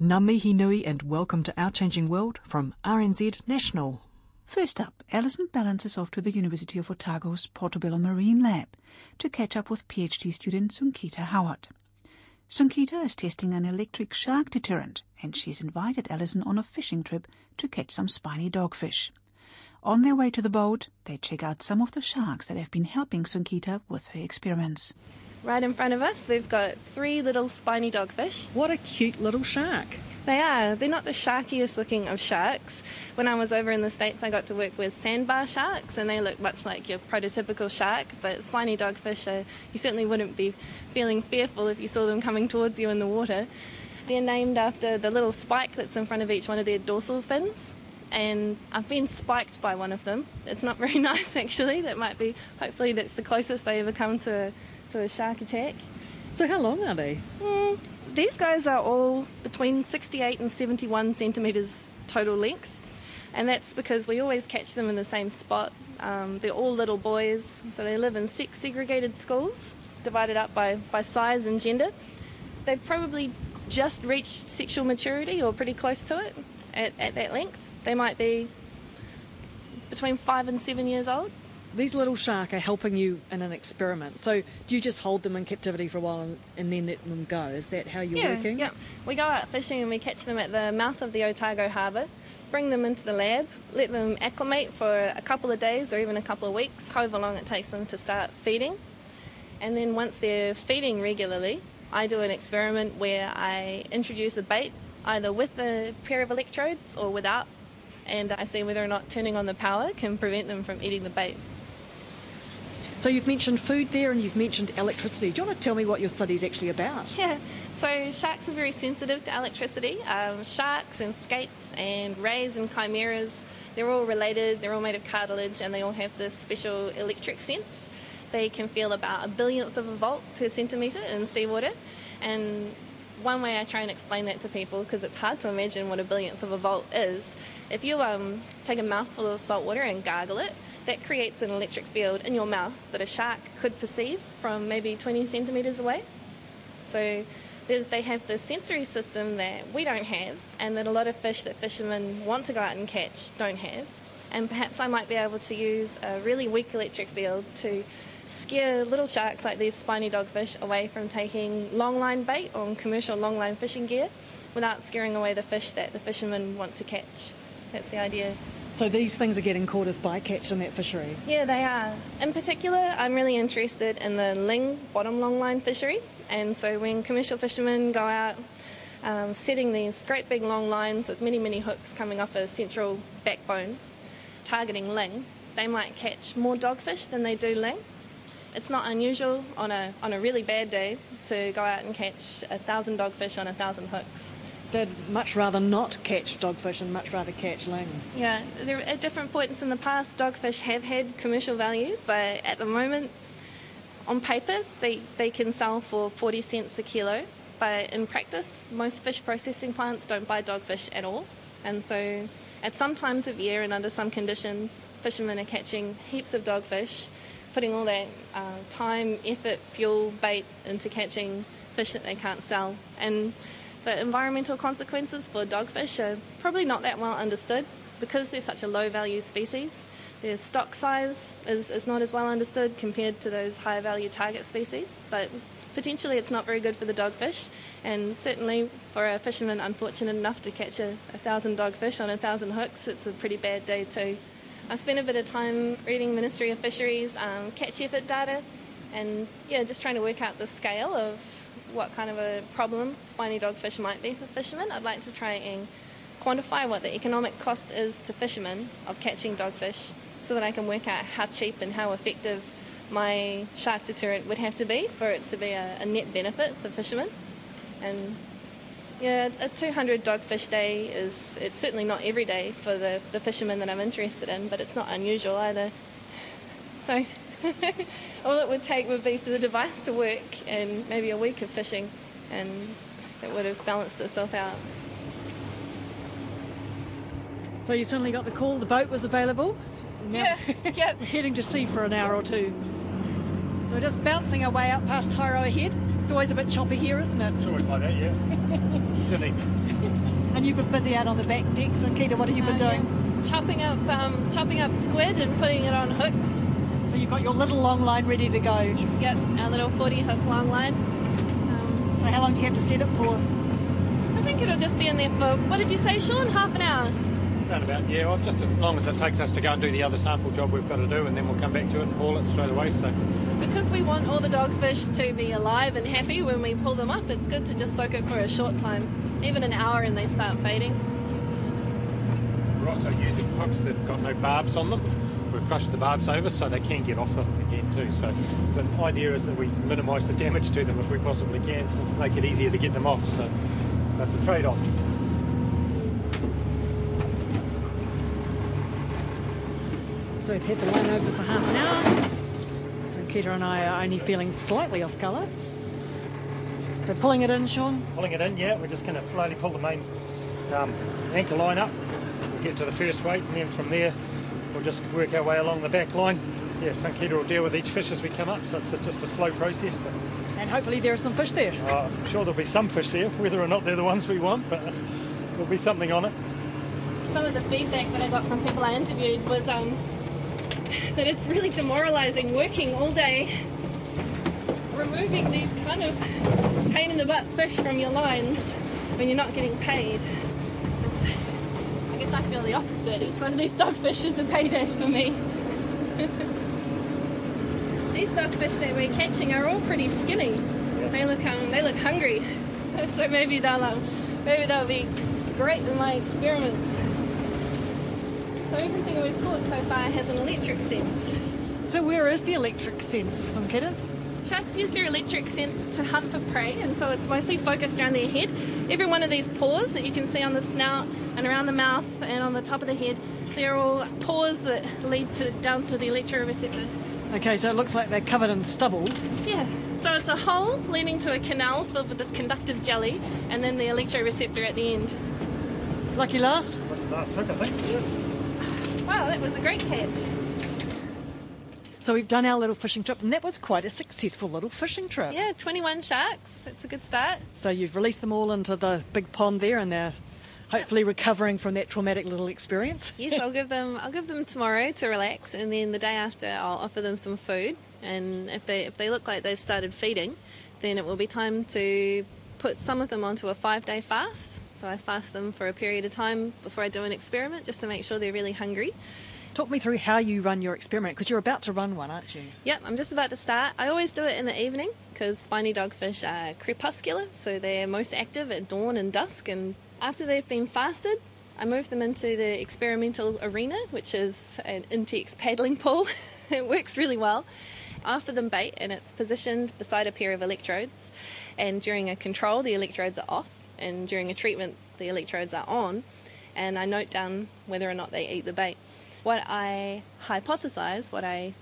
Ngā nui and welcome to Our Changing World from RNZ National. First up, Alison Ballance's off to the University of Otago's Portobello Marine Lab to catch up with PhD student Sunkita Howard. Sunkita is testing an electric shark deterrent and she's invited Alison on a fishing trip to catch some spiny dogfish. On their way to the boat, they check out some of the sharks that have been helping Sunkita with her experiments. Right in front of us, we've got three little spiny dogfish. What a cute little shark. They are. They're not the sharkiest looking of sharks. When I was over in the States, I got to work with sandbar sharks, and they look much like your prototypical shark. But spiny dogfish, are, you certainly wouldn't be feeling fearful if you saw them coming towards you in the water. They're named after the little spike that's in front of each one of their dorsal fins. And I've been spiked by one of them. It's not very nice, actually. That might be, hopefully, that's the closest I ever come to to a shark attack. So, how long are they? Mm, these guys are all between 68 and 71 centimetres total length, and that's because we always catch them in the same spot. Um, they're all little boys, so they live in six segregated schools, divided up by, by size and gender. They've probably just reached sexual maturity or pretty close to it at, at that length. They might be between five and seven years old these little shark are helping you in an experiment. So do you just hold them in captivity for a while and, and then let them go? Is that how you're yeah, working? Yeah, we go out fishing and we catch them at the mouth of the Otago Harbour, bring them into the lab, let them acclimate for a couple of days or even a couple of weeks, however long it takes them to start feeding. And then once they're feeding regularly, I do an experiment where I introduce a bait either with a pair of electrodes or without, and I see whether or not turning on the power can prevent them from eating the bait. So you've mentioned food there and you've mentioned electricity. Do you want to tell me what your study is actually about? Yeah, so sharks are very sensitive to electricity. Um, sharks and skates and rays and chimeras, they're all related, they're all made of cartilage and they all have this special electric sense. They can feel about a billionth of a volt per centimetre in seawater and one way I try and explain that to people, because it's hard to imagine what a billionth of a volt is, if you um, take a mouthful of salt water and gargle it, that creates an electric field in your mouth that a shark could perceive from maybe 20 centimetres away. So they have this sensory system that we don't have, and that a lot of fish that fishermen want to go out and catch don't have. And perhaps I might be able to use a really weak electric field to scare little sharks like these spiny dogfish away from taking longline bait on commercial longline fishing gear without scaring away the fish that the fishermen want to catch. That's the idea. So these things are getting caught as bycatch in that fishery? Yeah, they are. In particular, I'm really interested in the ling bottom longline fishery. And so when commercial fishermen go out um, setting these great big long lines with many, many hooks coming off a central backbone, targeting ling, they might catch more dogfish than they do ling. It's not unusual on a, on a really bad day to go out and catch a thousand dogfish on a thousand hooks they'd much rather not catch dogfish and much rather catch ling. Yeah, there, at different points in the past, dogfish have had commercial value, but at the moment, on paper, they, they can sell for 40 cents a kilo, but in practice, most fish processing plants don't buy dogfish at all. And so, at some times of year and under some conditions, fishermen are catching heaps of dogfish, putting all that uh, time, effort, fuel, bait into catching fish that they can't sell. And the environmental consequences for dogfish are probably not that well understood because they're such a low value species. Their stock size is, is not as well understood compared to those higher value target species, but potentially it's not very good for the dogfish, and certainly for a fisherman unfortunate enough to catch a, a thousand dogfish on a thousand hooks, it's a pretty bad day too. I spent a bit of time reading Ministry of Fisheries um, catch effort data, and yeah, just trying to work out the scale of what kind of a problem spiny dogfish might be for fishermen. I'd like to try and quantify what the economic cost is to fishermen of catching dogfish so that I can work out how cheap and how effective my shark deterrent would have to be for it to be a, a net benefit for fishermen. And yeah, a 200 dogfish day is it's certainly not every day for the, the fishermen that I'm interested in, but it's not unusual either. So all it would take would be for the device to work and maybe a week of fishing, and it would have balanced itself out. So you suddenly got the call, the boat was available. Yeah, yep. Heading to sea for an hour or two. So we're just bouncing our way up past Taiaroa Head. It's always a bit choppy here, isn't it? It's always like that, yeah. Dilly. And you've been busy out on the back deck. Sunkita, what have you been Uh, doing? yeah. Chopping up, um, chopping up squid and putting it on hooks. So you've got your little long line ready to go. Yes, yep, our little 40 hook long line. Um, So how long do you have to set it for? I think it'll just be in there for, what did you say, Sean? Half an hour? Round about, yeah, well, just as long as it takes us to go and do the other sample job we've got to do, and then we'll come back to it and haul it straight away. So, Because we want all the dogfish to be alive and happy when we pull them up, it's good to just soak it for a short time, even an hour, and they start fading. we're also using hooks that've got no barbs on them. We've crushed the barbs over so they can get off them again too. So, the idea is that we minimise the damage to them if we possibly can, make it easier to get them off. So, so it's a trade-off. So we've had the line over for half an hour. So Kita and I are only feeling slightly off colour. So pulling it in, Sean. Pulling it in, yeah, we're just going to slowly pull the main um, anchor line up. We'll get to the first weight, and then from there, we'll just work our way along the back line. Yeah, Sunkita will deal with each fish as we come up, so it's a, just a slow process. But And hopefully there are some fish there. uh, I'm sure there'll be some fish there, whether or not they're the ones we want, but there'll be something on it. Some of the feedback that I got from people I interviewed was um, that it's really demoralising working all day, removing these kind of pain in the butt fish from your lines when you're not getting paid. It's, I guess I feel the opposite. Each one of these dogfish is a payday for me. these dogfish that we're catching are all pretty skinny. They look um, they look hungry, so maybe they'll um, maybe they'll be great in my experiments. So everything we've caught so far has an electric sense. So where is the electric sense, Kita? Sharks use their electric sense to hunt for prey, and so it's mostly focused around their head. Every one of these pores that you can see on the snout and around the mouth and on the top of the head, they're all pores that lead to down to the electroreceptor. Okay, so it looks like they're covered in stubble. Yeah. So it's a hole leading to a canal filled with this conductive jelly, and then the electroreceptor at the end. Lucky last. Last hook, I think. Yeah. Wow, that was a great catch. So we've done our little fishing trip, and that was quite a successful little fishing trip. Yeah, 21 sharks. That's a good start. So you've released them all into the big pond there, and they're hopefully recovering from that traumatic little experience. Yes, I'll give them. I'll give them tomorrow to relax, and then the day after, I'll offer them some food. And if they if they look like they've started feeding, then it will be time to put some of them onto a five day fast. So I fast them for a period of time before I do an experiment, just to make sure they're really hungry. Talk me through how you run your experiment, because you're about to run one, aren't you? Yep, I'm just about to start. I always do it in the evening because spiny dogfish are crepuscular, so they're most active at dawn and dusk. And after they've been fasted, I move them into the experimental arena, which is an Intex paddling pool. it works really well. I offer them bait, and it's positioned beside a pair of electrodes. And during a control, the electrodes are off, and during a treatment, the electrodes are on. And I note down whether or not they eat the bait. What I hypothesize, what I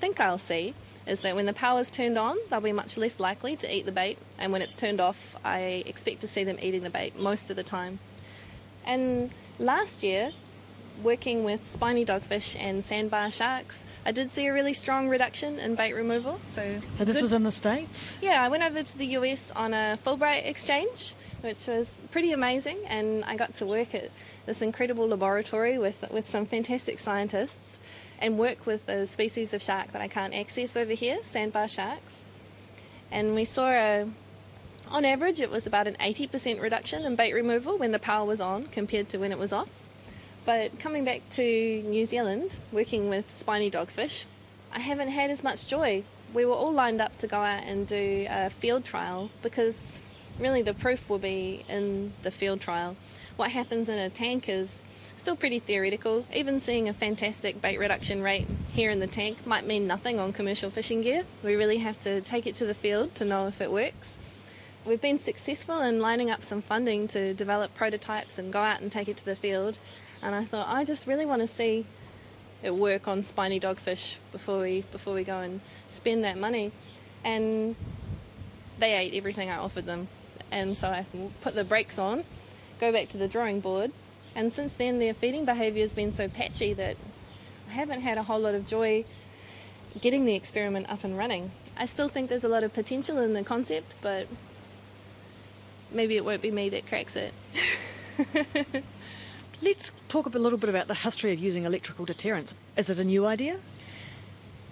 think I'll see is that when the power's turned on, they'll be much less likely to eat the bait, and when it's turned off, I expect to see them eating the bait most of the time. And last year, working with spiny dogfish and sandbar sharks, I did see a really strong reduction in bait removal. So, So this good- was in the States? yeah, I went over to the US on a Fulbright exchange, which was pretty amazing, and I got to work at this incredible laboratory with with some fantastic scientists, and work with a species of shark that I can't access over here, sandbar sharks. And we saw a, on average, it was about an 80% reduction in bait removal when the power was on compared to when it was off. But coming back to New Zealand, working with spiny dogfish, I haven't had as much joy. We were all lined up to go out and do a field trial because really the proof will be in the field trial. What happens in a tank is still pretty theoretical. Even seeing a fantastic bait reduction rate here in the tank might mean nothing on commercial fishing gear. We really have to take it to the field to know if it works. We've been successful in lining up some funding to develop prototypes and go out and take it to the field. And I thought, I just really want to see it work on spiny dogfish before we before we go and spend that money. And they ate everything I offered them. And so I put the brakes on, go back to the drawing board, and since then, their feeding behaviour has been so patchy that I haven't had a whole lot of joy getting the experiment up and running. I still think there's a lot of potential in the concept, but maybe it won't be me that cracks it. Let's talk a little bit about the history of using electrical deterrents. Is it a new idea?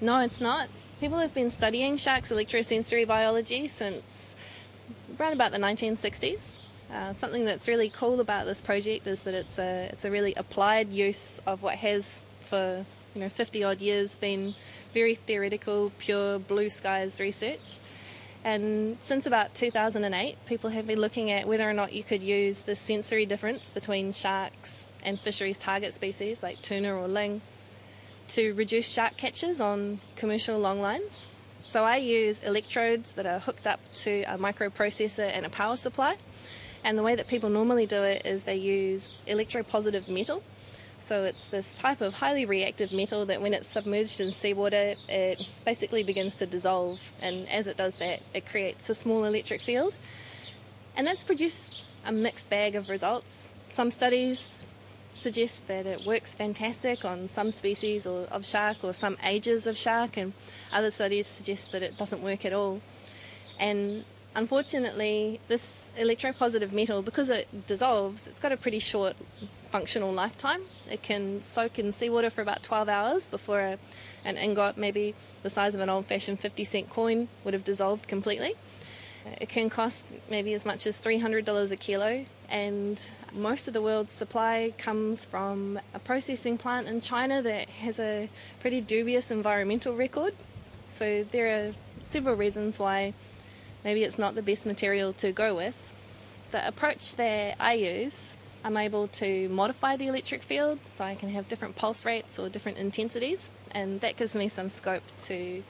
No, it's not. People have been studying sharks' electrosensory biology since around about the 1960s. Uh, something that's really cool about this project is that it's a it's a really applied use of what has for you know 50 odd years been very theoretical, pure blue skies research. And since about 2008, people have been looking at whether or not you could use the sensory difference between sharks and fisheries target species like tuna or ling to reduce shark catches on commercial long lines. So I use electrodes that are hooked up to a microprocessor and a power supply and the way that people normally do it is they use electropositive metal. So it's this type of highly reactive metal that when it's submerged in seawater, it basically begins to dissolve. And as it does that, it creates a small electric field. And that's produced a mixed bag of results. Some studies suggest that it works fantastic on some species or of shark or some ages of shark, and other studies suggest that it doesn't work at all. And Unfortunately, this electropositive metal, because it dissolves, it's got a pretty short functional lifetime. It can soak in seawater for about 12 hours before a, an ingot, maybe the size of an old fashioned 50 cent coin, would have dissolved completely. It can cost maybe as much as $300 a kilo, and most of the world's supply comes from a processing plant in China that has a pretty dubious environmental record. So there are several reasons why maybe it's not the best material to go with. The approach that I use, I'm able to modify the electric field so I can have different pulse rates or different intensities, and that gives me some scope to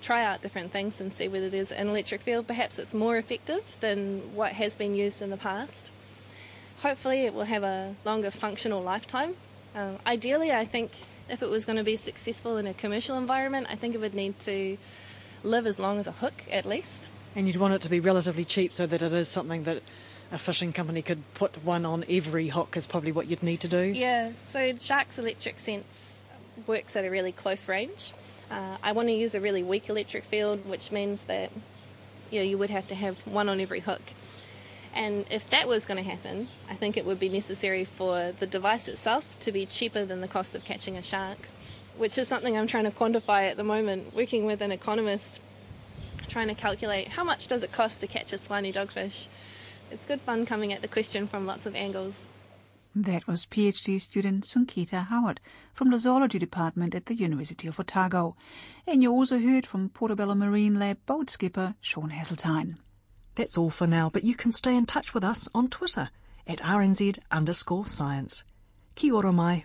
try out different things and see whether there's an electric field perhaps it's more effective than what has been used in the past. Hopefully, it will have a longer functional lifetime. Um, ideally, I think if it was going to be successful in a commercial environment, I think it would need to live as long as a hook at least. And you'd want it to be relatively cheap so that it is something that a fishing company could put one on every hook is probably what you'd need to do. Yeah, so Shark's electric sense works at a really close range. Uh, I want to use a really weak electric field, which means that you know, you would have to have one on every hook. And if that was going to happen, I think it would be necessary for the device itself to be cheaper than the cost of catching a shark which is something I'm trying to quantify at the moment, working with an economist, trying to calculate how much does it cost to catch a slimy dogfish. It's good fun coming at the question from lots of angles. That was PhD student Sunkita Howard from the Zoology Department at the University of Otago. And you also heard from Portobello Marine Lab boat skipper Sean Hasseltine. That's all for now, but you can stay in touch with us on Twitter at RNZ underscore science. Kia ora mai.